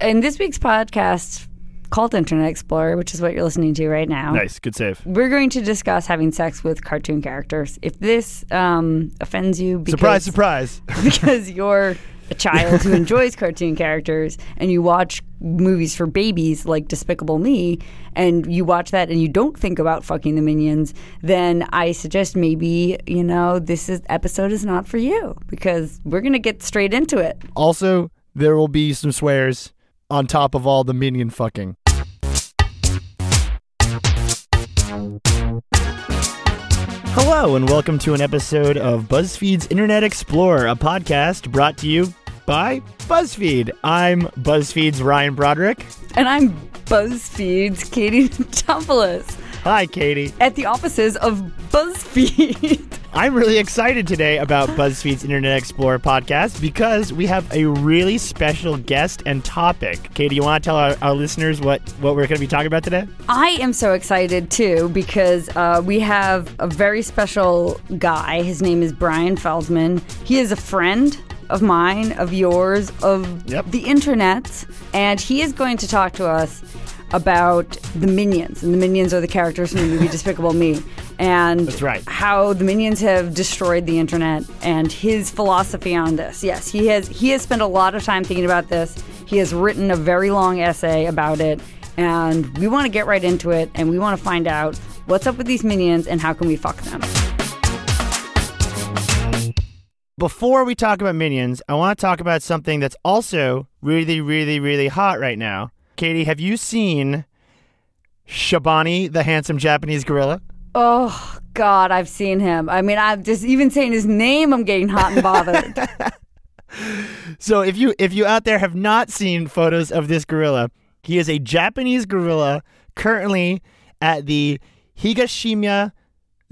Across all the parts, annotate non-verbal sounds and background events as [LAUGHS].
in this week's podcast called Internet Explorer, which is what you're listening to right now, Nice, good save. we're going to discuss having sex with cartoon characters. If this um, offends you, because, Surprise, surprise. [LAUGHS] because you're a child who enjoys cartoon characters and you watch movies for babies like Despicable Me, and you watch that and you don't think about fucking the minions, then I suggest maybe you know this is episode is not for you because we're gonna get straight into it. Also, there will be some swears on top of all the minion fucking. Hello, and welcome to an episode of BuzzFeed's Internet Explorer, a podcast brought to you by BuzzFeed. I'm BuzzFeed's Ryan Broderick. And I'm BuzzFeed's Katie [LAUGHS] Topoulos Hi, Katie. at the offices of BuzzFeed. [LAUGHS] I'm really excited today about BuzzFeed's Internet Explorer podcast because we have a really special guest and topic. Katie, you want to tell our, our listeners what, what we're going to be talking about today? I am so excited too because uh, we have a very special guy. His name is Brian Feldman. He is a friend of mine, of yours, of Yep. the internet, and he is going to talk to us about the minions. And the minions are the characters from the movie [LAUGHS] Despicable Me. And That's right. how the minions have destroyed the internet and his philosophy on this. Yes, he has he has spent a lot of time thinking about this. He has written a very long essay about it and we want to get right into it and we want to find out what's up with these minions and how can we fuck them. Before we talk about minions, I want to talk about something that's also really, really, really hot right now. Katie, have you seen Shabani, the handsome Japanese gorilla? Oh god, I've seen him. I mean, I'm just even saying his name I'm getting hot and bothered. [LAUGHS] So if you if you out there have not seen photos of this gorilla, he is a Japanese gorilla currently at the Higashiyama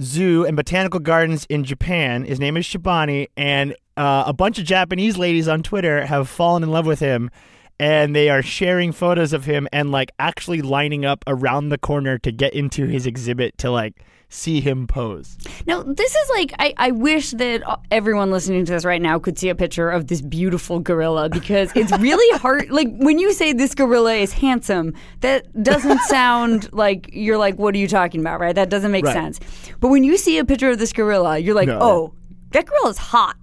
Zoo and Botanical Gardens in Japan. His name is Shabani, and uh, a bunch of Japanese ladies on Twitter have fallen in love with him, and they are sharing photos of him and like actually lining up around the corner to get into his exhibit to like see him pose. Now, this is like, I, I wish that everyone listening to this right now could see a picture of this beautiful gorilla because it's [LAUGHS] really hard. Like, when you say this gorilla is handsome, that doesn't [LAUGHS] sound like you're like, what are you talking about, right? That doesn't make Right. sense. But when you see a picture of this gorilla, you're like, No. oh, that gorilla's hot.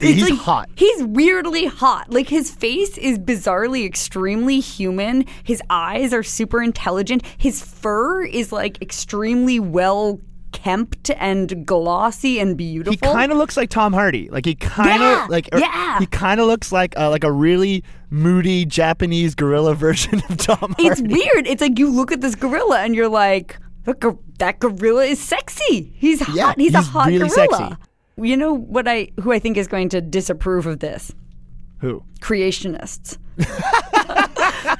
It's He's like- hot. He's weirdly hot. Like his face is bizarrely extremely human. His eyes are super intelligent. His fur is like extremely well kempt and glossy and beautiful. He kind of looks like Tom Hardy. Like he kind of Yeah, like er, yeah. he kind of looks like uh, like a really moody Japanese gorilla [LAUGHS] version of Tom Hardy. it's weird. It's like you look at this gorilla and you're like, that, that gorilla is sexy. He's hot. Yeah, he's, a hot really gorilla. sexy. You know what I who I think is going to disapprove of this? Who? creationists. [LAUGHS] [LAUGHS]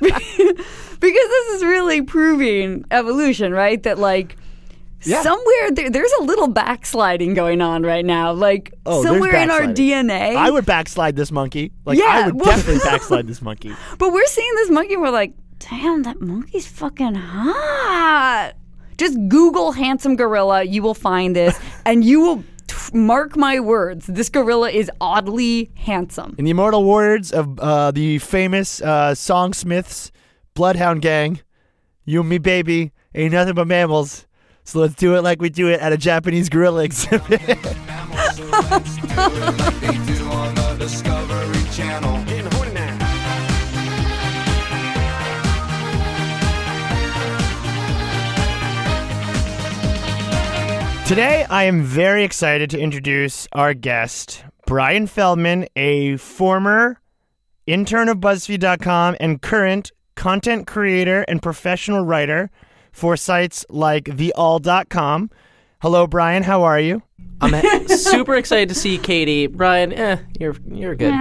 because this is really proving evolution, right? That like Yeah. somewhere there, there's a little backsliding going on right now. Like Oh, somewhere in our. DNA. I would backslide this monkey. Like Yeah, I would well- definitely [LAUGHS] backslide this monkey. but we're seeing this monkey and we're like, damn, that monkey's fucking hot. Just Google handsome gorilla, you will find this, and you will mark my words. This gorilla is oddly handsome. In the immortal words of uh, the famous uh, songsmiths, Bloodhound Gang, "You and me, baby, ain't nothing but mammals." So let's do it like we do it at a Japanese gorilla exhibit. [LAUGHS] Today, I am very excited to introduce our guest, Brian Feldman, a former intern of BuzzFeed.com and current content creator and professional writer for sites like theawl.com. Hello, Brian. How are you? I'm [LAUGHS] super excited to see Katie. Brian, eh, you're you're good.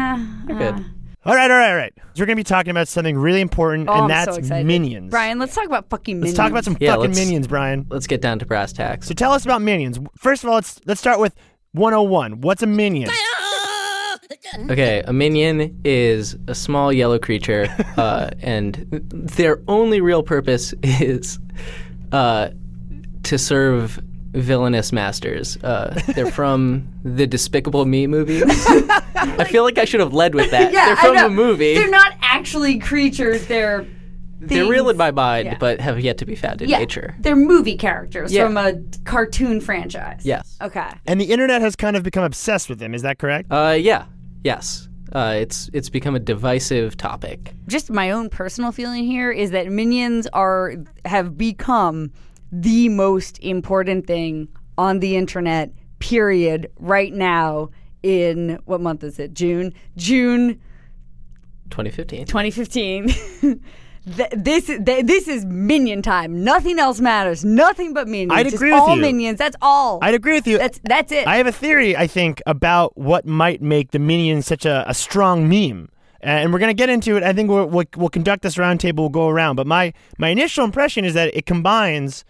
You're good. All right, all right, all right. So we're going to be talking about something really important, Oh, and I'm that's so excited. minions. Brian, let's talk about fucking minions. let's minions. talk about some Yeah, fucking let's- minions, Brian. Let's get down to brass tacks. So tell us about minions. First of all, let's let's start with 101. What's a minion? [LAUGHS] Okay, a minion is a small yellow creature, [LAUGHS] uh, and their only real purpose is uh, to serve villainous masters. Uh, they're [LAUGHS] from the Despicable Me movies. [LAUGHS] I feel like I should have led with that. Yeah, they're from a movie. They're not actually creatures. They're They're real in my mind, Yeah. but have yet to be found in yeah, nature. they're movie characters Yeah. from a cartoon franchise. Yes. Okay. And the internet has kind of become obsessed with them. Is that correct? Uh, yeah. Yes. Uh, it's it's become a divisive topic. Just my own personal feeling here is that minions are have become the most important thing on the internet. Period. Right now in what month is it? June. June 2015. 2015. [LAUGHS] Th- this th- this is minion time. Nothing else matters. Nothing but minions. I'd Just agree with all you. minions. That's all. I'd agree with you. that's that's it. I have a theory, I think, about what might make the Minions such a, a strong meme. And we're going to get into it. I think we'll, we'll, we'll conduct this roundtable, we'll go around. But my, my initial impression is that it combines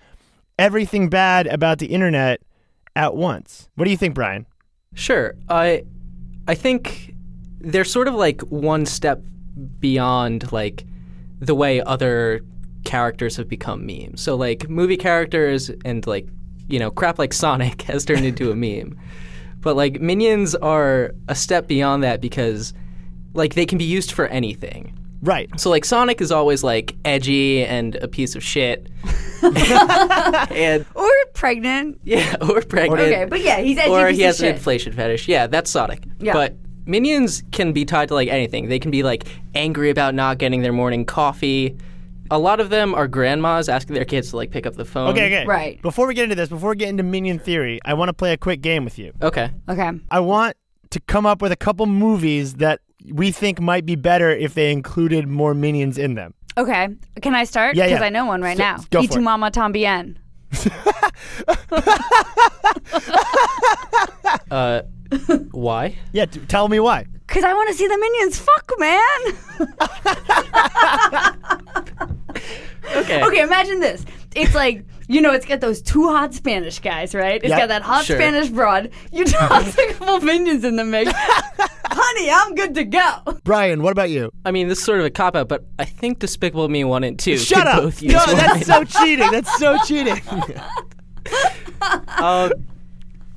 everything bad about the internet at once. What do you think, Brian? Sure. I I think they're sort of like one step beyond like the way other characters have become memes. So like movie characters and like you know crap like Sonic [LAUGHS] has turned into a meme. But like minions are a step beyond that because like they can be used for anything. Right. So like Sonic is always like edgy and a piece of shit. [LAUGHS] and or pregnant. yeah, [LAUGHS] or pregnant. Okay, but yeah, he's edgy or piece he of has an shit. inflation fetish. Yeah, that's Sonic. Yeah. But minions can be tied to like anything. They can be like angry about not getting their morning coffee. A lot of them are grandmas asking their kids to like pick up the phone. Okay, okay. Right. Before we get into this, before we get into Minion theory, I want to play a quick game with you. Okay. Okay. I want to come up with a couple movies that we think might be better if they included more Minions in them. Okay. Can I start? Yeah, Because yeah. I know one right So- now. go Y for tu it. mama tambien. [LAUGHS] Uh, why? Yeah, t- tell me why. Because I want to see the minions fuck, man. [LAUGHS] Okay. okay, imagine this. It's like, you know, it's got those two hot Spanish guys, right? It's Yeah, got that hot sure. Spanish broad. You toss a [LAUGHS] couple minions in the mix. Honey, I'm good to go. [LAUGHS] Brian, what about you? I mean, this is sort of a cop out, but I think Despicable Me one and two. Shut up! Both use No, one. that's so [LAUGHS] cheating. That's so cheating. [LAUGHS] Um,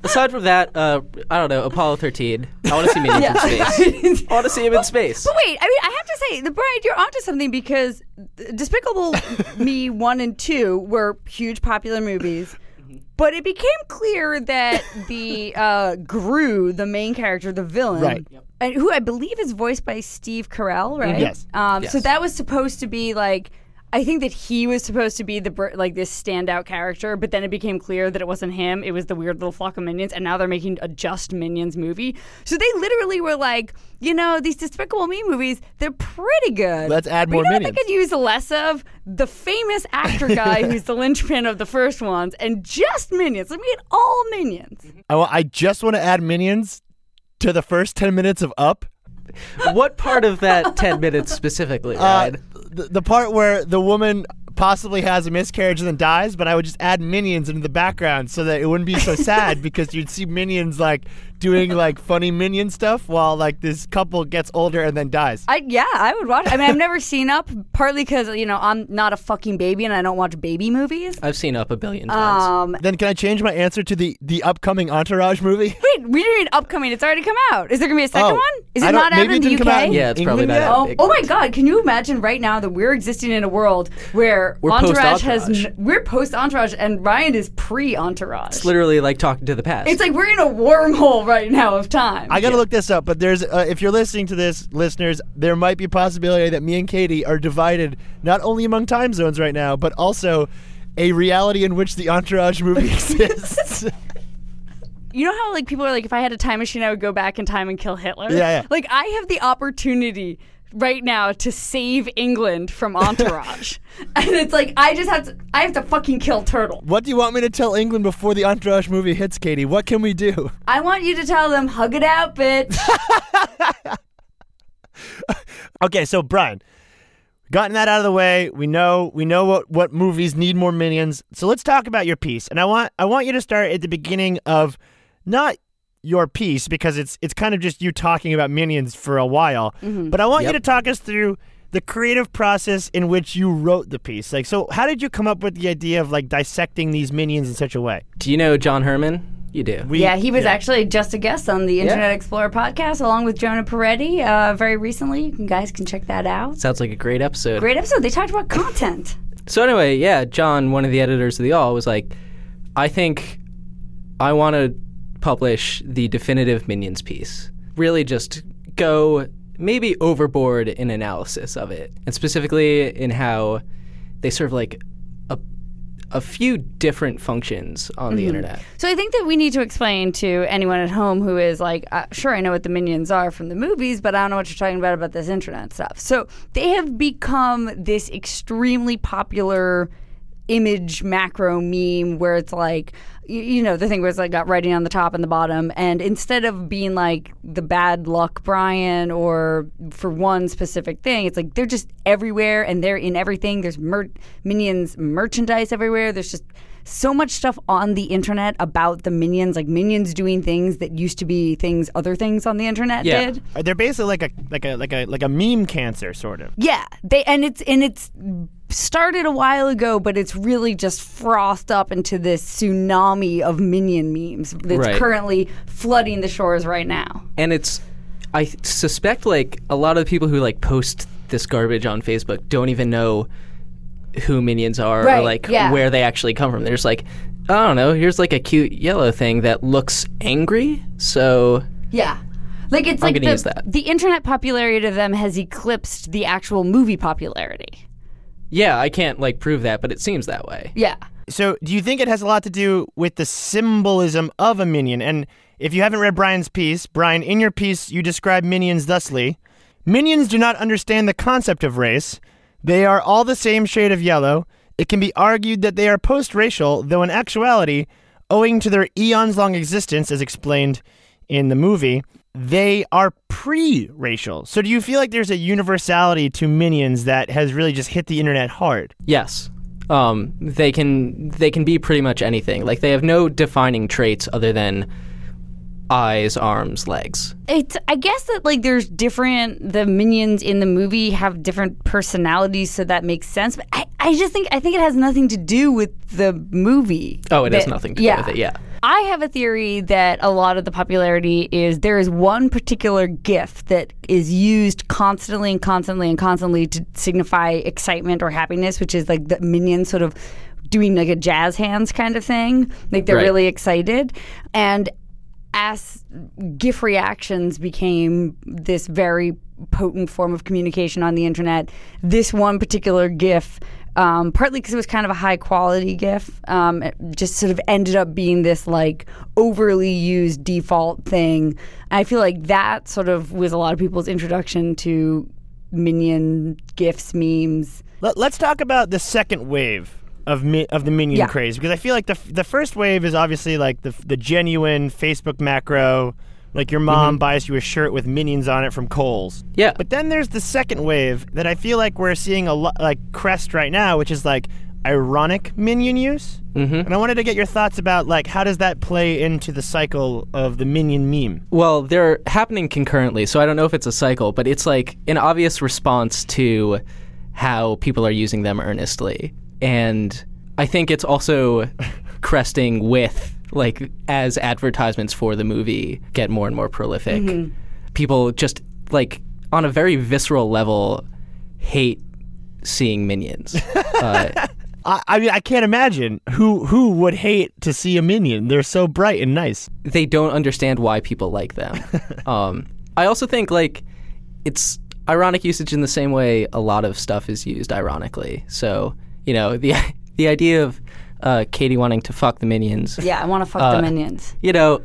aside from that, uh, I don't know. Apollo 13. I want to see minions in space. I want to see him in space. But wait, I mean, I have to say, the Brian, you're onto something because Despicable Me one and two were huge popular movies. But it became clear that [LAUGHS] the uh, Gru, the main character, the villain, Right. and who I believe is voiced by Steve Carell, right? Yes. Um, So that was supposed to be like. I think that he was supposed to be the like this standout character, but then it became clear that it wasn't him. It was the weird little flock of minions, and now they're making a just minions movie. So they literally were like, you know, these Despicable Me movies, they're pretty good. Let's add But more you know what Minions. They could use less of the famous actor guy [LAUGHS] who's the linchpin of the first ones, and just minions. Let me get all minions. I, I just want to add Minions to the first 10 minutes of Up. what part of that 10 minutes specifically, Uh, Ryan? The, the part where the woman possibly has a miscarriage and then dies, but I would just add minions into the background so that it wouldn't be so sad [LAUGHS] because you'd see minions like doing like funny minion stuff while like this couple gets older and then dies. I yeah, I would watch. I mean, I've never seen Up, partly because you know I'm not a fucking baby and I don't watch baby movies. I've seen Up a billion times. Um, Then can I change my answer to the the upcoming Entourage movie? [LAUGHS] wait, we didn't upcoming. It's already come out. Is there gonna be a second Oh, one? Is I it don't- not out maybe in the didn't UK? come out in yeah, it's probably England not yet? out. Oh, oh my God! Can you imagine right now that we're existing in a world where We're Entourage has post-Entourage. n- we're post Entourage and Ryan is pre Entourage. It's literally like talking to the past. It's like we're in a wormhole right now of time. I gotta look this up, but there's uh, if you're listening to this, listeners, there might be a possibility that me and Katie are divided not only among time zones right now, but also a reality in which the Entourage movie [LAUGHS] exists. you know how like people are like, if I had a time machine, I would go back in time and kill Hitler. Yeah, yeah. Like I have the opportunity right now to save England from Entourage, [LAUGHS] and it's like I just have to, I have to fucking kill Turtle. what do you want me to tell England before the Entourage movie hits, Katie? What can we do? I want you to tell them, hug it out, bitch. [LAUGHS] Okay, so Brian, gotten that out of the way, we know we know what what movies need more minions. So let's talk about your piece. And I want I want you to start at the beginning of not your piece because it's it's kind of just you talking about minions for a while. But I want you to talk us through the creative process in which you wrote the piece. Like, so how did you come up with the idea of like dissecting these minions in such a way? Do you know John Herrman? You do. We- Yeah, he was actually just a guest on the Internet Explorer podcast along with Jonah Peretti uh, very recently. You guys can check that out. Sounds like a great episode. Great episode. They talked about content. [LAUGHS] So anyway, yeah, John, one of the editors of the Awl, was like, I think I want to publish the definitive Minions piece. Really, just go maybe overboard in analysis of it, and specifically in how they serve like a a few different functions on the internet. So I think that we need to explain to anyone at home who is like, uh, sure, I know what the minions are from the movies, but I don't know what you're talking about about this internet stuff. So they have become this extremely popular image macro meme where it's like you, you know the thing where it's like got writing on the top and the bottom. And instead of being like the bad luck brian or for one specific thing it's like they're just everywhere and they're in everything. There's mer- minions merchandise everywhere. There's just so much stuff on the internet about the minions like minions doing things that used to be things other things on the internet Yeah. did. Uh, They're basically like a like a like a like a meme cancer sort of. yeah, they and it's and it's started a while ago, but it's really just frothed up into this tsunami of minion memes that's Right. currently flooding the shores right now. and it's i suspect like a lot of the people who like post this garbage on facebook don't even know who minions are or like yeah. where they actually come from they're just like i don't know here's like a cute yellow thing that looks angry so Yeah. Like it's I'm like the, the internet popularity of them has eclipsed the actual movie popularity. Yeah i can't like prove that but it seems that way Yeah. So, do you think it has a lot to do with the symbolism of a minion? And if you haven't read Brian's piece, Brian, in your piece, you describe minions thusly Minions do not understand the concept of race. They are all the same shade of yellow. It can be argued that they are post racial, though in actuality, owing to their eons long existence, as explained in the movie, they are pre racial. So, do you feel like there's a universality to minions that has really just hit the internet hard? yes um, they can they can be pretty much anything like they have no defining traits other than eyes arms legs It's I guess that like there's different the minions in the movie have different personalities, so that makes sense. But I, I just think I think it has nothing to do with the movie. oh it has nothing to yeah. do with it yeah I have a theory that a lot of the popularity is there is one particular GIF that is used constantly and constantly and constantly to signify excitement or happiness, which is like the minions sort of doing like a jazz hands kind of thing. Like they're Right. really excited. And as GIF reactions became this very potent form of communication on the internet, this one particular GIF, um, partly because it was kind of a high quality GIF, um, it just sort of ended up being this like overly used default thing. I feel like that sort of was a lot of people's introduction to minion GIFs, memes. Let, us talk about the second wave of mi- of the minion Yeah. craze because I feel like the f- the first wave is obviously like the the genuine Facebook macro, like your mom buys you a shirt with minions on it from Kohl's. yeah But then there's the second wave that I feel like we're seeing a lot like crest right now, which is like ironic minion use. Mm-hmm. And I wanted to get your thoughts about like how does that play into the cycle of the minion meme? Well, they're happening concurrently, so I don't know if it's a cycle, but it's like an obvious response to how people are using them earnestly. And I think it's also [LAUGHS] cresting with like as advertisements for the movie get more and more prolific. People just like on a very visceral level hate seeing minions. [LAUGHS] uh, I, I mean I can't imagine who who would hate to see a minion. They're so bright and nice. they don't understand why people like them. [LAUGHS] um, I also think like it's ironic usage in the same way a lot of stuff is used ironically. So you know the [LAUGHS] the idea of uh, Katie wanting to fuck the minions. Yeah, I want to fuck Uh, the minions. You know,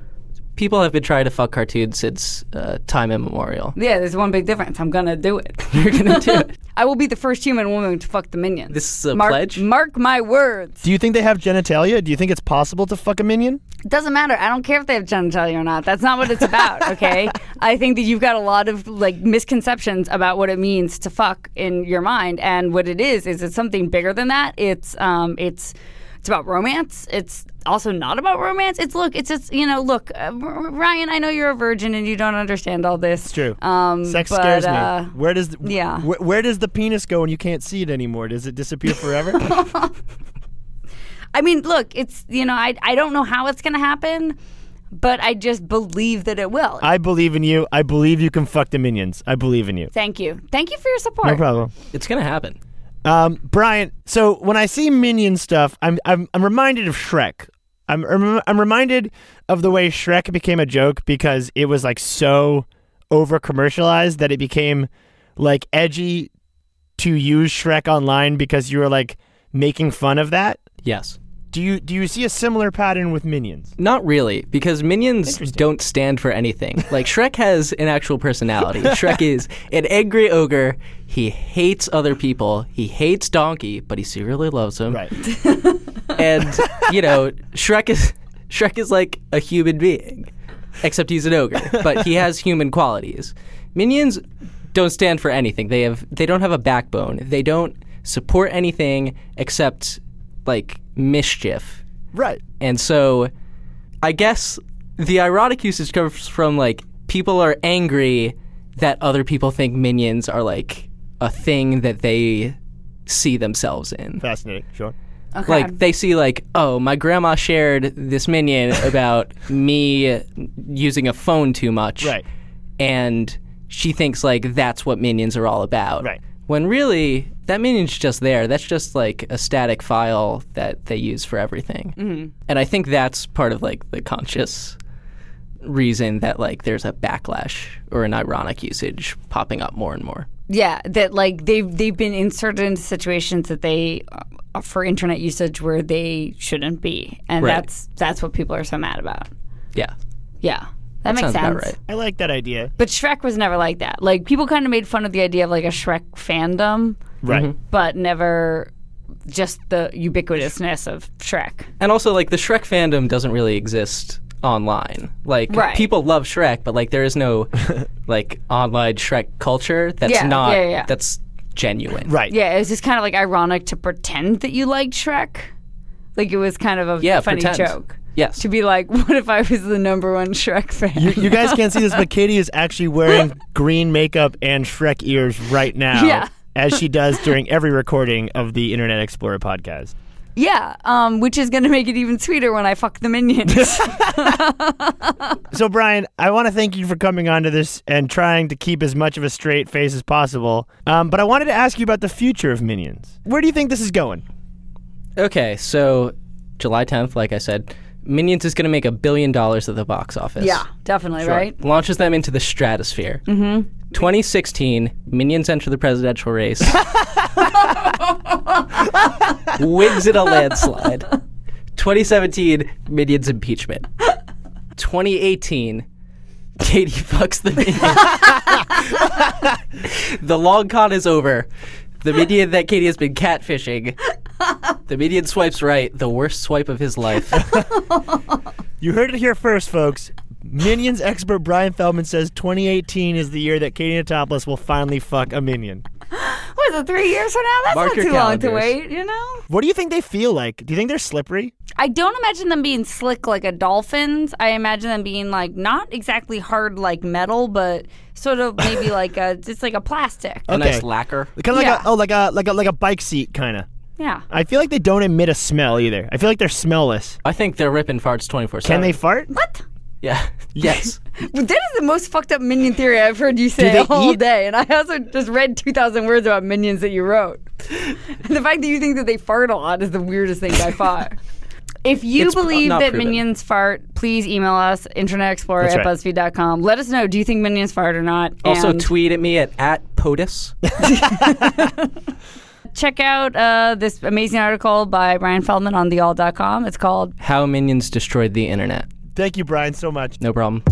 people have been trying to fuck cartoons since uh, time immemorial. Yeah, there's one big difference. I'm gonna do it. [LAUGHS] You're gonna do it. [LAUGHS] I will be the first human woman to fuck the minions. This is a mark, pledge? Mark my words. Do you think they have genitalia? Do you think it's possible to fuck a minion? It doesn't matter. I don't care if they have genitalia or not. That's not what it's about, [LAUGHS] okay? I think that you've got a lot of like misconceptions about what it means to fuck in your mind, and what it is is it's something bigger than that. It's um, it's It's about romance. It's also not about romance. It's look. It's just you know. Look, uh, Ryan. I know you're a virgin and you don't understand all this. It's true. Um, Sex but, scares me. uh, where does yeah. wh- where does the penis go when you can't see it anymore? Does it disappear forever? [LAUGHS] [LAUGHS] I mean, look. It's you know. I I don't know how it's gonna happen, but I just believe that it will. I believe in you. I believe you can fuck the minions. I believe in you. Thank you. Thank you for your support. No problem. It's gonna happen. Um, Brian, so when I see minion stuff, I'm I'm I'm reminded of Shrek. I'm I'm reminded of the way Shrek became a joke because it was like so over commercialized that it became like edgy to use Shrek online because you were like making fun of that. Yes. Do you do you see a similar pattern with minions? Not really, because minions don't stand for anything. Like Shrek has an actual personality. Shrek [LAUGHS] is an angry ogre. He hates other people. He hates Donkey, but he secretly loves him. Right. [LAUGHS] And you know, Shrek is Shrek is like a human being, except he's an ogre, but he has human qualities. Minions don't stand for anything. They have they don't have a backbone. They don't support anything except like mischief. right. And so I guess the ironic usage comes from like people are angry that other people think minions are like a thing that they see themselves in. Fascinating. Sure. Okay. Like they see like, oh, my grandma shared this minion [LAUGHS] about me using a phone too much. Right. And she thinks like that's what minions are all about. Right. When really that minion's just there. That's just like a static file that they use for everything. Mm-hmm. And I think that's part of like the conscious reason that like there's a backlash or an ironic usage popping up more and more. Yeah, that like they've they've been inserted into situations that they uh, for internet usage where they shouldn't be, and Right. that's that's what people are so mad about. Yeah. Yeah, that, makes sense. about right. I like that idea. But Shrek was never like that. Like people kind of made fun of the idea of like a Shrek fandom, Right. Mm-hmm. but never just the ubiquitousness of Shrek. And also, like the Shrek fandom doesn't really exist online. Like Right. people love Shrek, but like there is no [LAUGHS] like online Shrek culture that's Yeah, not yeah, yeah. that's genuine. Right. Yeah, it was just kind of like ironic to pretend that you liked Shrek. Like it was kind of a Yeah, funny pretend. joke. Yes. To be like, [LAUGHS] what if I was the number one Shrek fan? You, you guys can't see this, but [LAUGHS] Katie is actually wearing green makeup and Shrek ears right now, [LAUGHS] Yeah. as she does during every recording of the Internet Explorer podcast. Yeah, um, which is going to make it even sweeter when I fuck the minions. So, Brian, I want to thank you for coming onto this and trying to keep as much of a straight face as possible. Um, but I wanted to ask you about the future of Minions. Where do you think this is going? Okay, so July 10th, like I said, Minions is going to make a billion dollars at the box office. yeah, definitely, right? Launches them into the stratosphere. Mm-hmm. 2016, Minions enter the presidential race. [LAUGHS] Wins in a landslide. 2017, Minions impeachment. 2018, Katie fucks the Minion. [LAUGHS] the long con is over. The Minion that Katie has been catfishing. The Minion swipes right, the worst swipe of his life. [LAUGHS] You heard it here first, folks. Minions expert Brian Feldman says 2018 is the year that Katie Notopoulos will finally fuck a minion. [GASPS] What is it, three years from now? That's Mark not your too long to wait, you know? What do you think they feel like? Do you think they're slippery? I don't imagine them being slick like a dolphin's. I imagine them being like not exactly hard like metal, but sort of maybe [LAUGHS] like a just like a plastic. A Okay. nice lacquer. Kind of like Yeah. a oh like a like a like a bike seat kind of. Yeah. I feel like they don't emit a smell either. I feel like they're smellless. I think they're ripping farts 24 7. Can they fart? What? Yeah. [LAUGHS] Yes. [LAUGHS] Well, that is the most fucked up minion theory I've heard you say they all eat? day, and I also just read two thousand words about minions that you wrote. And [LAUGHS] the fact that you think that they fart a lot is the weirdest thing by far. If you It's believe not that proven. minions fart, please email us, Internet Explorer That's at right. BuzzFeed.com. Let us know, do you think minions fart or not? Also, And tweet at me at, at POTUS. Check out uh, this amazing article by Brian Feldman on theawl.com. It's called How Minions Destroyed the Internet. Thank you, Brian, so much. No problem.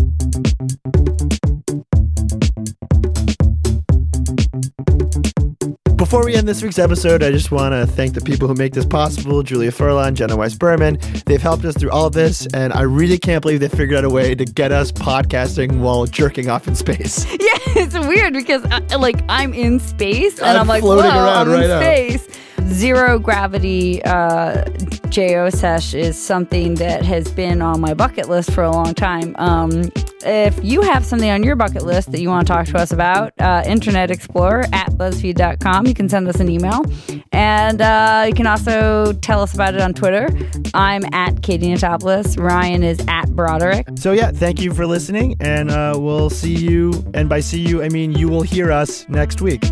Before we end this week's episode, I just want to thank the people who make this possible Julia Furlan, Jenna Weiss Berman. They've helped us through all of this, and I really can't believe they figured out a way to get us podcasting while jerking off in space. [LAUGHS] Yeah, it's weird because uh, like I'm in space and I'm I'm, like, floating whoa, around I'm right in now." space. Zero gravity uh, JO Sesh is something that has been on my bucket list for a long time. Um, if you have something on your bucket list that you want to talk to us about, uh, Internet Explorer at BuzzFeed.com. You can send us an email. And uh, you can also tell us about it on Twitter. I'm at Katie Notopoulos. Ryan is at Broderick. So yeah, thank you for listening, and uh, we'll see you. And by see you, I mean you will hear us next week.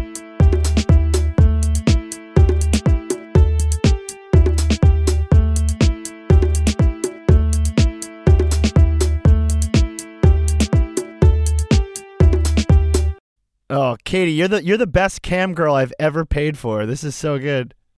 Katie, you're the you're the best cam girl I've ever paid for. This is so good.